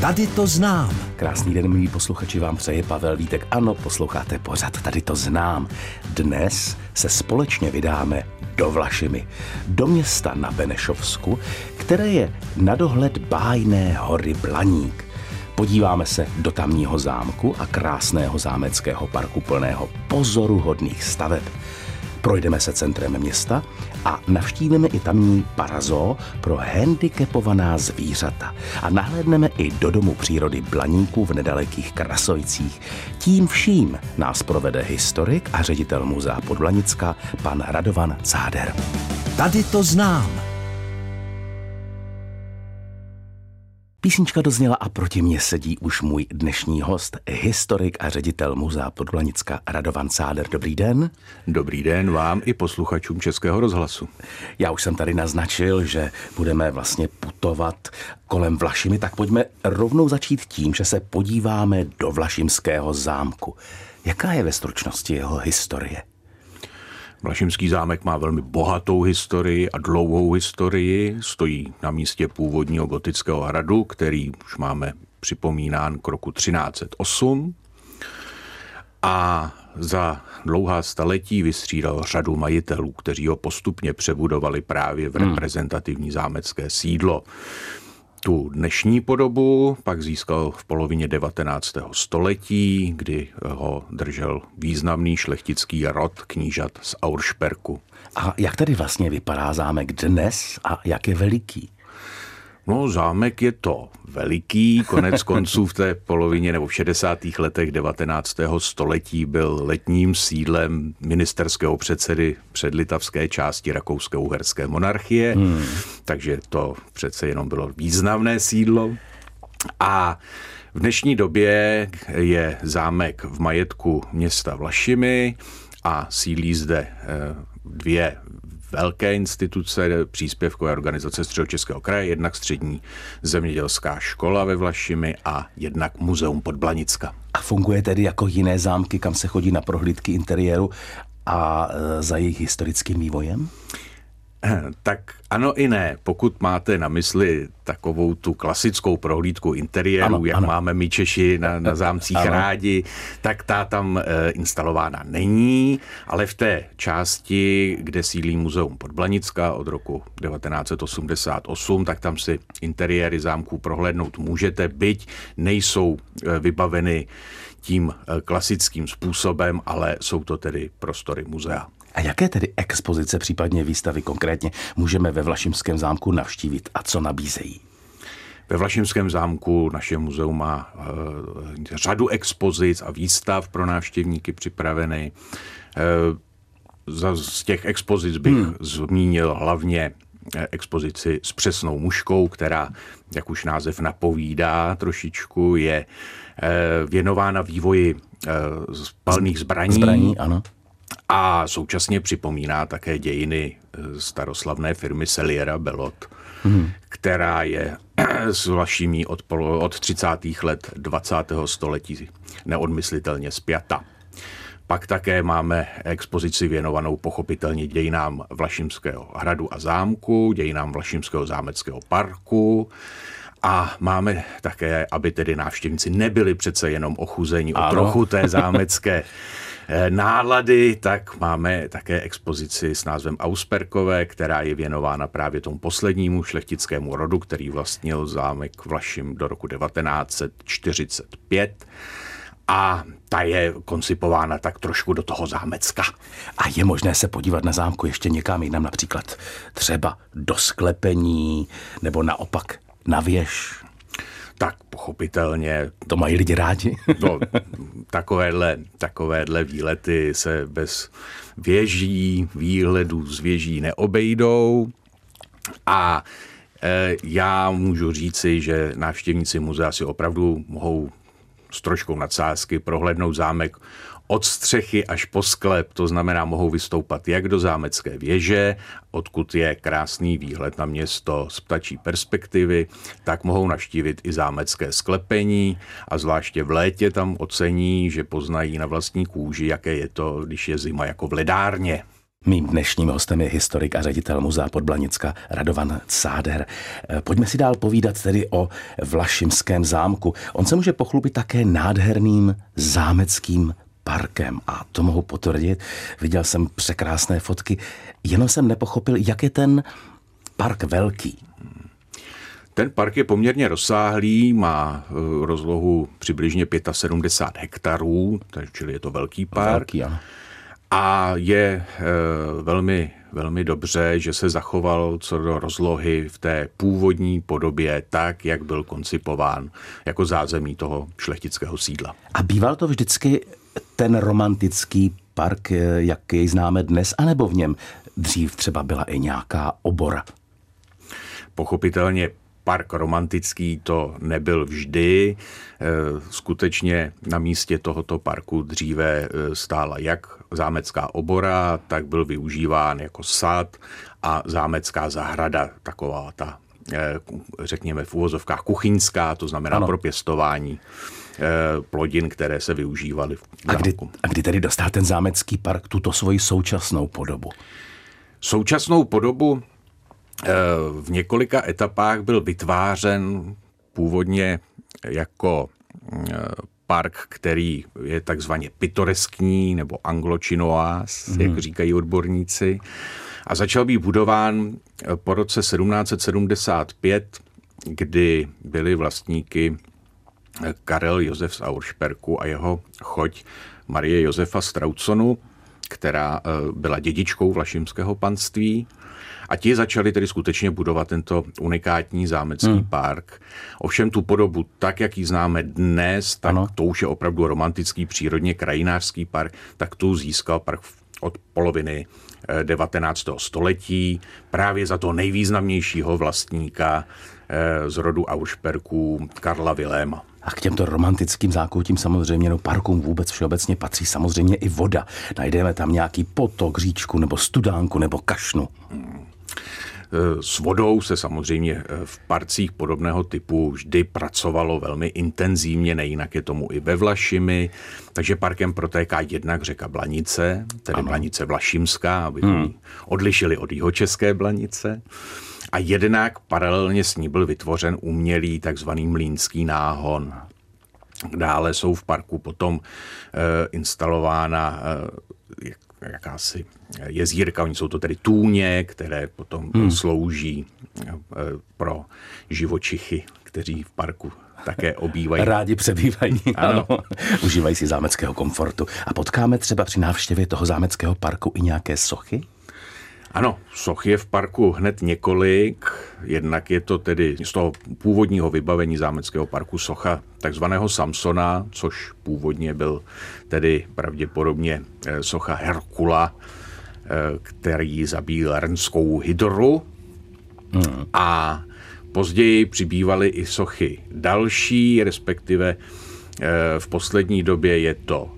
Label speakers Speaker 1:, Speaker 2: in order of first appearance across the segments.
Speaker 1: Tady to znám.
Speaker 2: Krásný den, milí posluchači, vám přeje Pavel Vítek. Ano, posloucháte pořad, tady to znám. Dnes se společně vydáme do Vlašimi, do města na Benešovsku, které je na dohled bájné hory Blaník. Podíváme se do tamního zámku a krásného zámeckého parku plného pozoruhodných staveb. Projdeme se centrem města a navštívíme i tamní parazo pro handicapovaná zvířata a nahlédneme i do domu přírody Blaníků v nedalekých Krasovicích. Tím vším nás provede historik a ředitel muzea Podblanicka pan Radovan Cáder.
Speaker 1: Tady to znám.
Speaker 2: Písnička dozněla a proti mně sedí už můj dnešní host, historik a ředitel muzea Podblanicka Radovan Cáder. Dobrý den.
Speaker 3: Dobrý den vám i posluchačům Českého rozhlasu.
Speaker 2: Já už jsem tady naznačil, že budeme vlastně putovat kolem Vlašimi, tak pojďme rovnou začít tím, že se podíváme do Vlašimského zámku. Jaká je ve stručnosti jeho historie?
Speaker 3: Vlašimský zámek má velmi bohatou historii a dlouhou historii. Stojí na místě původního gotického hradu, který už máme připomínán k roku 1308. A za dlouhá staletí vystřídal řadu majitelů, kteří ho postupně přebudovali právě v hmm. reprezentativní zámecké sídlo. Tu dnešní podobu pak získal v polovině 19. století, kdy ho držel významný šlechtický rod knížat z Aursperku.
Speaker 2: A jak tady vlastně vypadá zámek dnes a jak je veliký?
Speaker 3: No, zámek je to veliký, konec konců v té polovině nebo v 60. letech 19. století byl letním sídlem ministerského předsedy předlitavské části rakousko-uherské monarchie, hmm. takže to přece jenom bylo významné sídlo. A v dnešní době je zámek v majetku města Vlašimi a sídlí zde eh, dvě velké instituce, příspěvkové organizace Středočeského kraje, jednak střední zemědělská škola ve Vlašimi a jednak muzeum Podblanicka.
Speaker 2: A funguje tedy jako jiné zámky, kam se chodí na prohlídky interiéru a e, za jejich historickým vývojem?
Speaker 3: Tak ano i ne. Pokud máte na mysli takovou tu klasickou prohlídku interiéru, ano, jak ano. máme my Češi na, na zámcích ano. rádi, tak ta tam e, instalována není, ale v té části, kde sídlí muzeum Podblanicka od roku 1988, tak tam si interiéry zámků prohlédnout můžete, byť nejsou e, vybaveny tím e, klasickým způsobem, ale jsou to tedy prostory muzea.
Speaker 2: A jaké tedy expozice, případně výstavy konkrétně, můžeme ve Vlašimském zámku navštívit a co nabízejí?
Speaker 3: Ve Vlašimském zámku naše muzeum má uh, řadu expozic a výstav pro návštěvníky připraveny. Uh, za, z těch expozic bych hmm. zmínil hlavně eh, expozici s přesnou muškou, která, jak už název napovídá trošičku, je věnována vývoji palných zbraní.
Speaker 2: Zbraní, ano
Speaker 3: a současně připomíná také dějiny eh, staroslavné firmy Seliera Belot, hmm. která je s Vlašimí od, od 30. let 20. století neodmyslitelně spjata. Pak také máme expozici věnovanou pochopitelně dějinám Vlašimského hradu a zámku, dějinám Vlašimského zámeckého parku, a máme také, aby tedy návštěvníci nebyli přece jenom ochuzení o trochu té zámecké Eh, nálady, tak máme také expozici s názvem Ausperkové, která je věnována právě tomu poslednímu šlechtickému rodu, který vlastnil zámek Vlašim do roku 1945 a ta je koncipována tak trošku do toho zámecka.
Speaker 2: A je možné se podívat na zámku ještě někam jinam, například třeba do sklepení, nebo naopak na věž?
Speaker 3: Tak pochopitelně.
Speaker 2: To mají lidi rádi.
Speaker 3: no, takovéhle, takovéhle výlety se bez věží, výhledů z věží neobejdou. A e, já můžu říci, že návštěvníci muzea si opravdu mohou s troškou nadsázky prohlédnout zámek od střechy až po sklep, to znamená, mohou vystoupat jak do zámecké věže, odkud je krásný výhled na město z ptačí perspektivy, tak mohou naštívit i zámecké sklepení a zvláště v létě tam ocení, že poznají na vlastní kůži, jaké je to, když je zima jako v ledárně.
Speaker 2: Mým dnešním hostem je historik a ředitel muzea Podblanicka Radovan Cáder. Pojďme si dál povídat tedy o Vlašimském zámku. On se může pochlubit také nádherným zámeckým parkem a to mohu potvrdit. Viděl jsem překrásné fotky, jenom jsem nepochopil, jak je ten park velký.
Speaker 3: Ten park je poměrně rozsáhlý, má eh, rozlohu přibližně 75 hektarů, čili je to velký park. Velký, ano. A je e, velmi, velmi dobře, že se zachoval co do rozlohy v té původní podobě tak, jak byl koncipován jako zázemí toho šlechtického sídla.
Speaker 2: A býval to vždycky ten romantický park, eh, jak jej známe dnes, anebo v něm dřív třeba byla i nějaká obora?
Speaker 3: Pochopitelně park romantický to nebyl vždy. Eh, skutečně na místě tohoto parku dříve eh, stála jak zámecká obora, tak byl využíván jako sad a zámecká zahrada, taková ta řekněme v úvozovkách kuchyňská, to znamená ano. pro pěstování plodin, které se využívaly v
Speaker 2: a kdy, a kdy tedy dostal ten zámecký park tuto svoji současnou podobu?
Speaker 3: Současnou podobu v několika etapách byl vytvářen původně jako eh, park, který je takzvaně pitoreskní nebo angločinoás, mm. jak říkají odborníci. A začal být budován eh, po roce 1775, kdy byli vlastníky eh, Karel Josef z Aursperku a jeho choť Marie Josefa Strauconu, která byla dědičkou Vlašimského panství. A ti začali tedy skutečně budovat tento unikátní zámecký hmm. park. Ovšem tu podobu, tak jak ji známe dnes, tak ano. to už je opravdu romantický, přírodně krajinářský park, tak tu získal park od poloviny 19. Eh, století právě za to nejvýznamnějšího vlastníka eh, z rodu Aušperků Karla Viléma.
Speaker 2: A k těmto romantickým zákoutím samozřejmě, no parkům vůbec všeobecně patří samozřejmě i voda. Najdeme tam nějaký potok, říčku nebo studánku nebo kašnu. Hmm.
Speaker 3: S vodou se samozřejmě eh, v parcích podobného typu vždy pracovalo velmi intenzivně, nejinak je tomu i ve Vlašimi, takže parkem protéká jednak řeka Blanice, tedy ano. Blanice Vlašimská, abychom hmm. odlišili od jihočeské Blanice. A jednak paralelně s ní byl vytvořen umělý takzvaný mlínský náhon. Dále jsou v parku potom e, instalována e, jakási jezírka, oni jsou to tedy tůně, které potom hmm. slouží eh, pro živočichy, kteří v parku také obývají.
Speaker 2: Rádi přebývají, ano. ano. Užívají si zámeckého komfortu. A potkáme třeba při návštěvě toho zámeckého parku i nějaké sochy?
Speaker 3: Ano, soch je v parku hned několik. Jednak je to tedy z toho původního vybavení zámeckého parku socha takzvaného Samsona, což původně byl tedy pravděpodobně eh, socha Herkula, eh, který zabil rnskou hydru. Hmm. A později přibývaly i sochy další, respektive eh, v poslední době je to,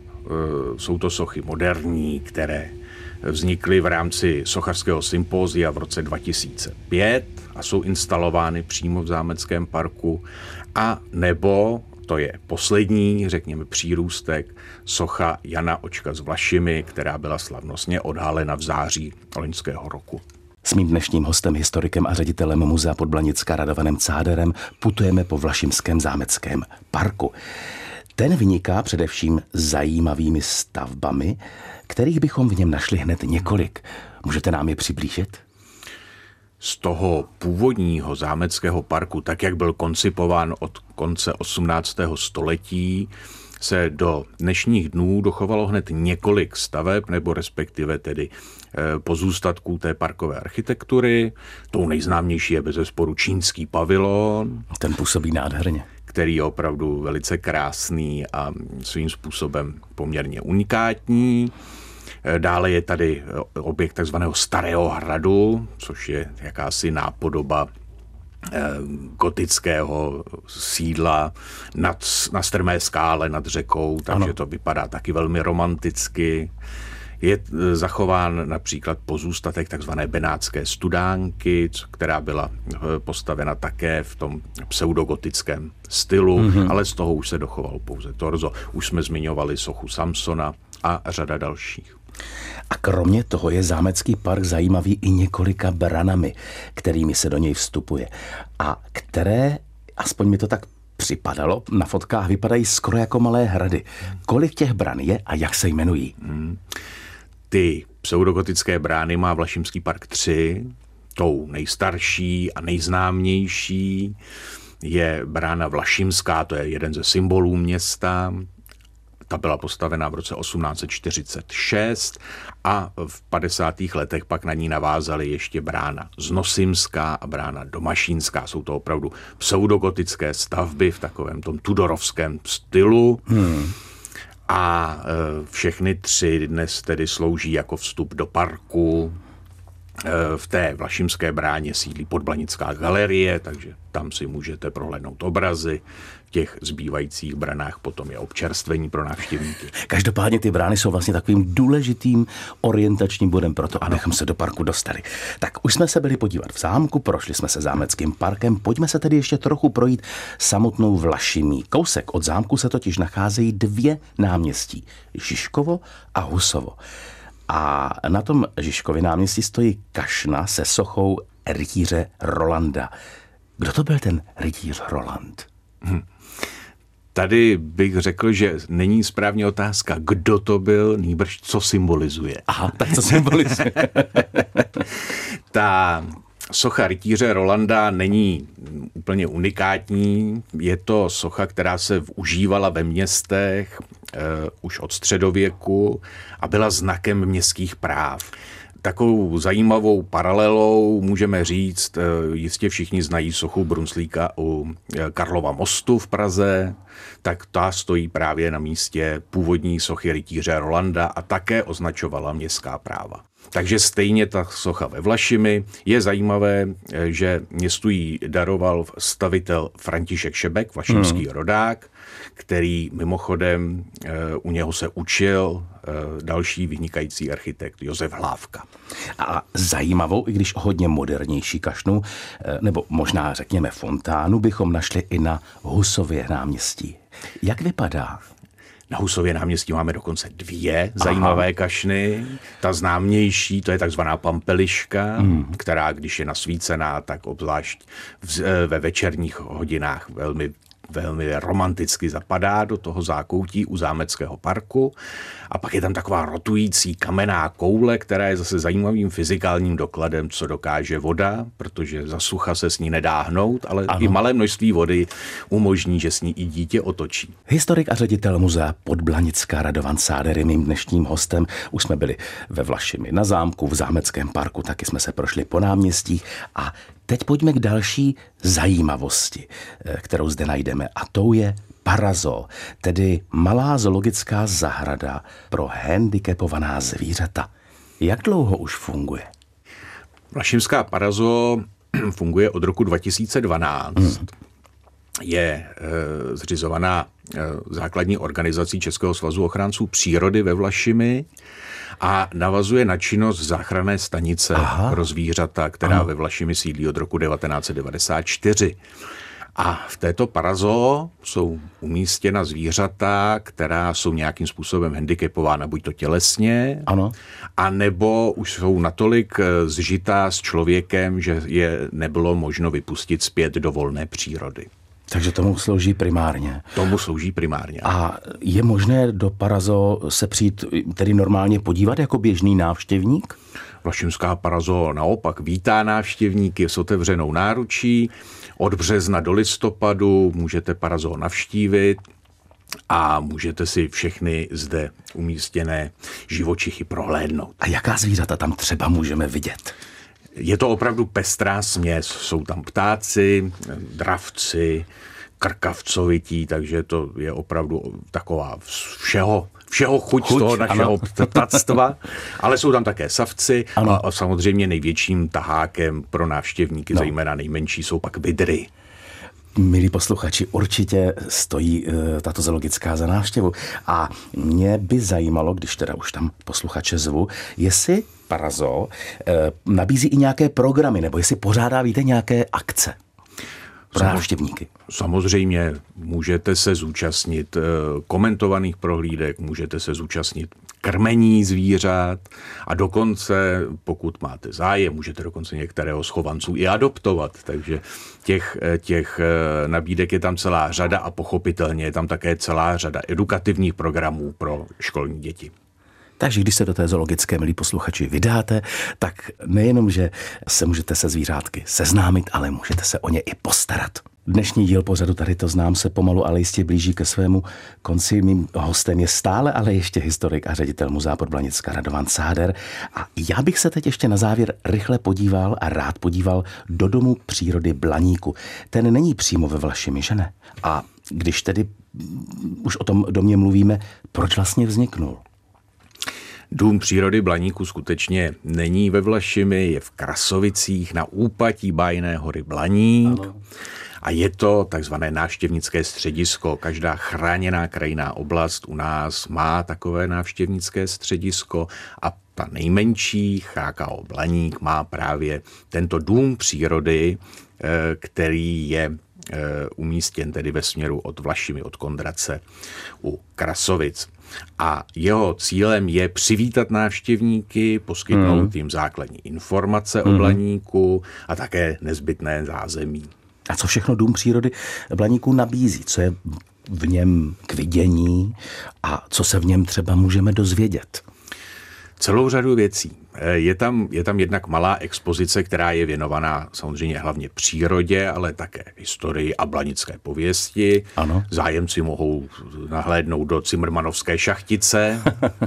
Speaker 3: jsou to sochy moderní, které vznikly v rámci sochařského sympózia v roce 2005 a jsou instalovány přímo v zámeckém parku a nebo to je poslední, řekněme, přírůstek socha Jana Očka s Vlašimi, která byla slavnostně odhalena v září loňského roku.
Speaker 2: S mým dnešním hostem, historikem a ředitelem muzea Podblanicka Radovanem Cáderem putujeme po Vlašimském zámeckém parku. Ten vyniká především zajímavými stavbami, kterých bychom v něm našli hned několik. Můžete nám je přiblížit?
Speaker 3: Z toho původního zámeckého parku, tak jak byl koncipován od konce 18. století, se do dnešních dnů dochovalo hned několik staveb, nebo respektive tedy eh, pozůstatků té parkové architektury. Tou nejznámější je bez zesporu čínský pavilon.
Speaker 2: Ten působí nádherně
Speaker 3: který je opravdu velice krásný a svým způsobem poměrně unikátní. Dále je tady objekt takzvaného Starého hradu, což je jakási nápodoba eh, gotického sídla nad, na strmé skále nad řekou, takže ano. to vypadá taky velmi romanticky. Je e, zachován například pozůstatek takzvané benátské studánky, která byla e, postavena také v tom pseudogotickém stylu, mm-hmm. ale z toho už se dochoval pouze torzo. Už jsme zmiňovali sochu Samsona a řada dalších.
Speaker 2: A kromě toho je zámecký park zajímavý i několika branami, kterými se do něj vstupuje. A které, aspoň mi to tak připadalo, na fotkách vypadají skoro jako malé hrady. Kolik těch bran je a jak se jmenují? Hmm.
Speaker 3: Ty pseudogotické brány má Vlašimský park 3, tou nejstarší a nejznámější je brána Vlašimská, to je jeden ze symbolů města. Ta byla postavena v roce 1846 a v 50. letech pak na ní navázali ještě brána Znosimská a brána Domašínská. Jsou to opravdu pseudogotické stavby v takovém tom tudorovském stylu. Hmm. A e, všechny tři dnes tedy slouží jako vstup do parku, v té Vlašimské bráně sídlí podblanická galerie, takže tam si můžete prohlédnout obrazy těch zbývajících branách potom je občerstvení pro návštěvníky.
Speaker 2: Každopádně ty brány jsou vlastně takovým důležitým orientačním bodem pro to, abychom se do parku dostali. Tak už jsme se byli podívat v zámku, prošli jsme se zámeckým parkem, pojďme se tedy ještě trochu projít samotnou Vlašimí. Kousek od zámku se totiž nacházejí dvě náměstí, Žižkovo a Husovo. A na tom Žižkově náměstí stojí kašna se sochou rytíře Rolanda. Kdo to byl ten rytíř Roland? Hm.
Speaker 3: Tady bych řekl, že není správně otázka, kdo to byl, nýbrž co symbolizuje.
Speaker 2: Aha, tak co symbolizuje?
Speaker 3: Ta socha rytíře Rolanda není úplně unikátní. Je to socha, která se užívala ve městech uh, už od středověku a byla znakem městských práv. Takovou zajímavou paralelou můžeme říct, eh, jistě všichni znají sochu Brunslíka u eh, Karlova mostu v Praze, tak ta stojí právě na místě původní sochy rytíře Rolanda a také označovala městská práva. Takže stejně ta socha ve Vlašimi. Je zajímavé, eh, že městu ji daroval stavitel František Šebek, vlašimský hmm. rodák, který mimochodem u něho se učil další vynikající architekt Josef Hlávka.
Speaker 2: A zajímavou, i když hodně modernější kašnu, nebo možná řekněme fontánu, bychom našli i na Husově náměstí. Jak vypadá?
Speaker 3: Na Husově náměstí máme dokonce dvě Aha. zajímavé kašny. Ta známější, to je takzvaná pampeliška, mm. která, když je nasvícená, tak obzvlášť v, ve večerních hodinách velmi velmi romanticky zapadá do toho zákoutí u zámeckého parku. A pak je tam taková rotující kamenná koule, která je zase zajímavým fyzikálním dokladem, co dokáže voda, protože za sucha se s ní nedá hnout, ale ano. i malé množství vody umožní, že s ní i dítě otočí.
Speaker 2: Historik a ředitel muzea Podblanická Radovan Sáder je mým dnešním hostem. Už jsme byli ve Vlašimi na zámku, v zámeckém parku, taky jsme se prošli po náměstích a Teď pojďme k další zajímavosti, eh, kterou zde najdeme, a tou je Parazo, tedy malá zoologická zahrada pro handicapovaná zvířata. Jak dlouho už funguje?
Speaker 3: Vlašimská Parazo funguje od roku 2012. Hmm. Je e, zřizovaná e, základní organizací Českého svazu ochránců přírody ve Vlašimi a navazuje na činnost záchranné stanice Aha. pro zvířata, která Aha. ve Vlašimi sídlí od roku 1994. A v této parazo jsou umístěna zvířata, která jsou nějakým způsobem handicapována, buď to tělesně, ano. a nebo už jsou natolik eh, zžitá s člověkem, že je nebylo možno vypustit zpět do volné přírody.
Speaker 2: Takže tomu slouží primárně.
Speaker 3: Tomu slouží primárně.
Speaker 2: A je možné do Parazo se přijít tedy normálně podívat jako běžný návštěvník?
Speaker 3: Vlašimská Parazo naopak vítá návštěvníky s otevřenou náručí. Od března do listopadu můžete Parazo navštívit a můžete si všechny zde umístěné živočichy prohlédnout.
Speaker 2: A jaká zvířata tam třeba můžeme vidět?
Speaker 3: Je to opravdu pestrá směs. Jsou tam ptáci, dravci, krkavcovití, takže to je opravdu taková všeho všeho chuť, chuť z toho našeho ptactva, ale jsou tam také savci a, a samozřejmě největším tahákem pro návštěvníky, no. zejména nejmenší, jsou pak vidry.
Speaker 2: Milí posluchači, určitě stojí uh, tato zoologická za návštěvu. A mě by zajímalo, když teda už tam posluchače zvu, jestli Parazo uh, nabízí i nějaké programy, nebo jestli pořádá, víte, nějaké akce. Pro návštěvníky.
Speaker 3: Samozřejmě můžete se zúčastnit eh, komentovaných prohlídek, můžete se zúčastnit krmení zvířat a dokonce, pokud máte zájem, můžete dokonce některého schovanců i adoptovat. Takže těch, eh, těch eh, nabídek je tam celá řada a pochopitelně je tam také celá řada edukativních programů pro školní děti.
Speaker 2: Takže když se do té zoologické, milí posluchači, vydáte, tak nejenom, že se můžete se zvířátky seznámit, ale můžete se o ně i postarat. Dnešní díl pořadu tady to znám se pomalu, ale jistě blíží ke svému konci. Mým hostem je stále ale ještě historik a ředitel Muzea Podblanicka Radovan Sáder. A já bych se teď ještě na závěr rychle podíval a rád podíval do domu přírody Blaníku. Ten není přímo ve Vlašimi, že ne? A když tedy už o tom domě mluvíme, proč vlastně vzniknul?
Speaker 3: Dům přírody Blaníku skutečně není ve Vlašimi, je v Krasovicích na úpatí bájné hory Blaník. Ano. A je to takzvané návštěvnické středisko. Každá chráněná krajiná oblast u nás má takové návštěvnické středisko a ta nejmenší Chákao Blaník má právě tento dům přírody, eh, který je eh, umístěn tedy ve směru od Vlašimi, od Kondrace u Krasovic. A jeho cílem je přivítat návštěvníky, poskytnout mm. jim základní informace mm. o hmm. Blaníku a také nezbytné zázemí.
Speaker 2: A co všechno Dům přírody Blaníku nabízí? Co je v něm k vidění a co se v něm třeba můžeme dozvědět?
Speaker 3: Celou řadu věcí. Eh, je tam, je tam jednak malá expozice, která je věnovaná samozřejmě hlavně přírodě, ale také historii a blanické pověsti.
Speaker 2: Ano.
Speaker 3: Zájemci mohou nahlédnout do Cimrmanovské šachtice,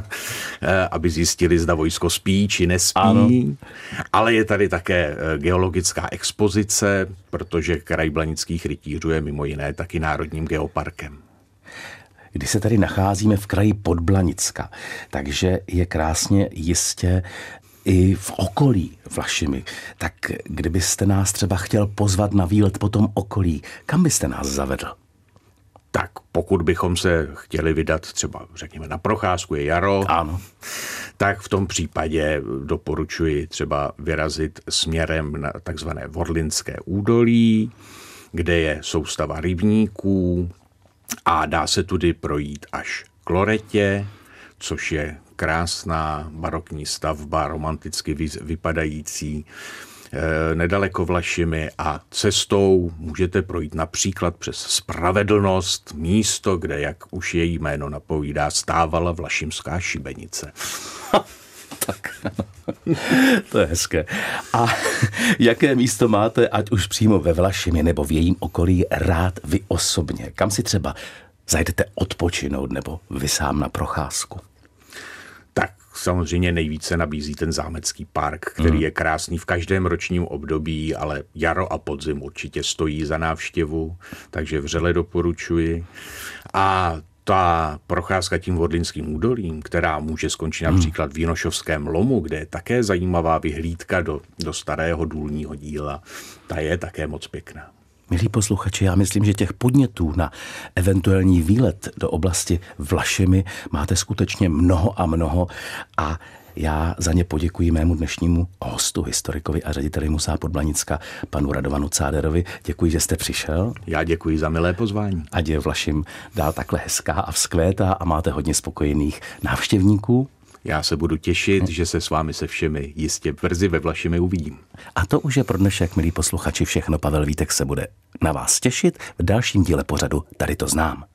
Speaker 3: eh, aby zjistili, zda vojsko spí či nespí. Ano. Ale je tady také eh, geologická expozice, protože kraj blanických rytířů je mimo jiné taky národním geoparkem
Speaker 2: kdy se tady nacházíme v kraji Podblanicka, takže je krásně jistě i v okolí Vlašimi. Tak kdybyste nás třeba chtěl pozvat na výlet po tom okolí, kam byste nás zavedl?
Speaker 3: Tak pokud bychom se chtěli vydat třeba, řekněme, na procházku, je jaro,
Speaker 2: ano.
Speaker 3: tak v tom případě doporučuji třeba vyrazit směrem na takzvané Vorlinské údolí, kde je soustava rybníků, a dá se tudy projít až k Loretě, což je krásná barokní stavba, romanticky vypadající, eh, nedaleko Vlašimi a cestou můžete projít například přes Spravedlnost, místo, kde, jak už její jméno napovídá, stávala Vlašimská šibenice.
Speaker 2: to je hezké. A jaké místo máte, ať už přímo ve Vlašimi nebo v jejím okolí, rád vy osobně? Kam si třeba zajdete odpočinout nebo vy sám na procházku?
Speaker 3: Tak samozřejmě nejvíce nabízí ten zámecký park, který hmm. je krásný v každém ročním období, ale jaro a podzim určitě stojí za návštěvu, takže vřele doporučuji. A ta procházka tím vodlinským údolím, která může skončit hmm. například v Jinošovském lomu, kde je také zajímavá vyhlídka do, do starého důlního díla, ta je také moc pěkná.
Speaker 2: Milí posluchači, já myslím, že těch podnětů na eventuální výlet do oblasti Vlašimi máte skutečně mnoho a mnoho a já za ně poděkuji mému dnešnímu hostu, historikovi a řediteli Musea Podblanicka, panu Radovanu Cáderovi. Děkuji, že jste přišel.
Speaker 3: Já děkuji za milé pozvání.
Speaker 2: Ať je Vlašim dál takhle hezká a vzkvétá a máte hodně spokojených návštěvníků.
Speaker 3: Já se budu těšit, že se s vámi se všemi jistě brzy ve Vlašimi uvidím.
Speaker 2: A to už je pro dnešek, milí posluchači, všechno. Pavel Vítek se bude na vás těšit v dalším díle pořadu Tady to znám.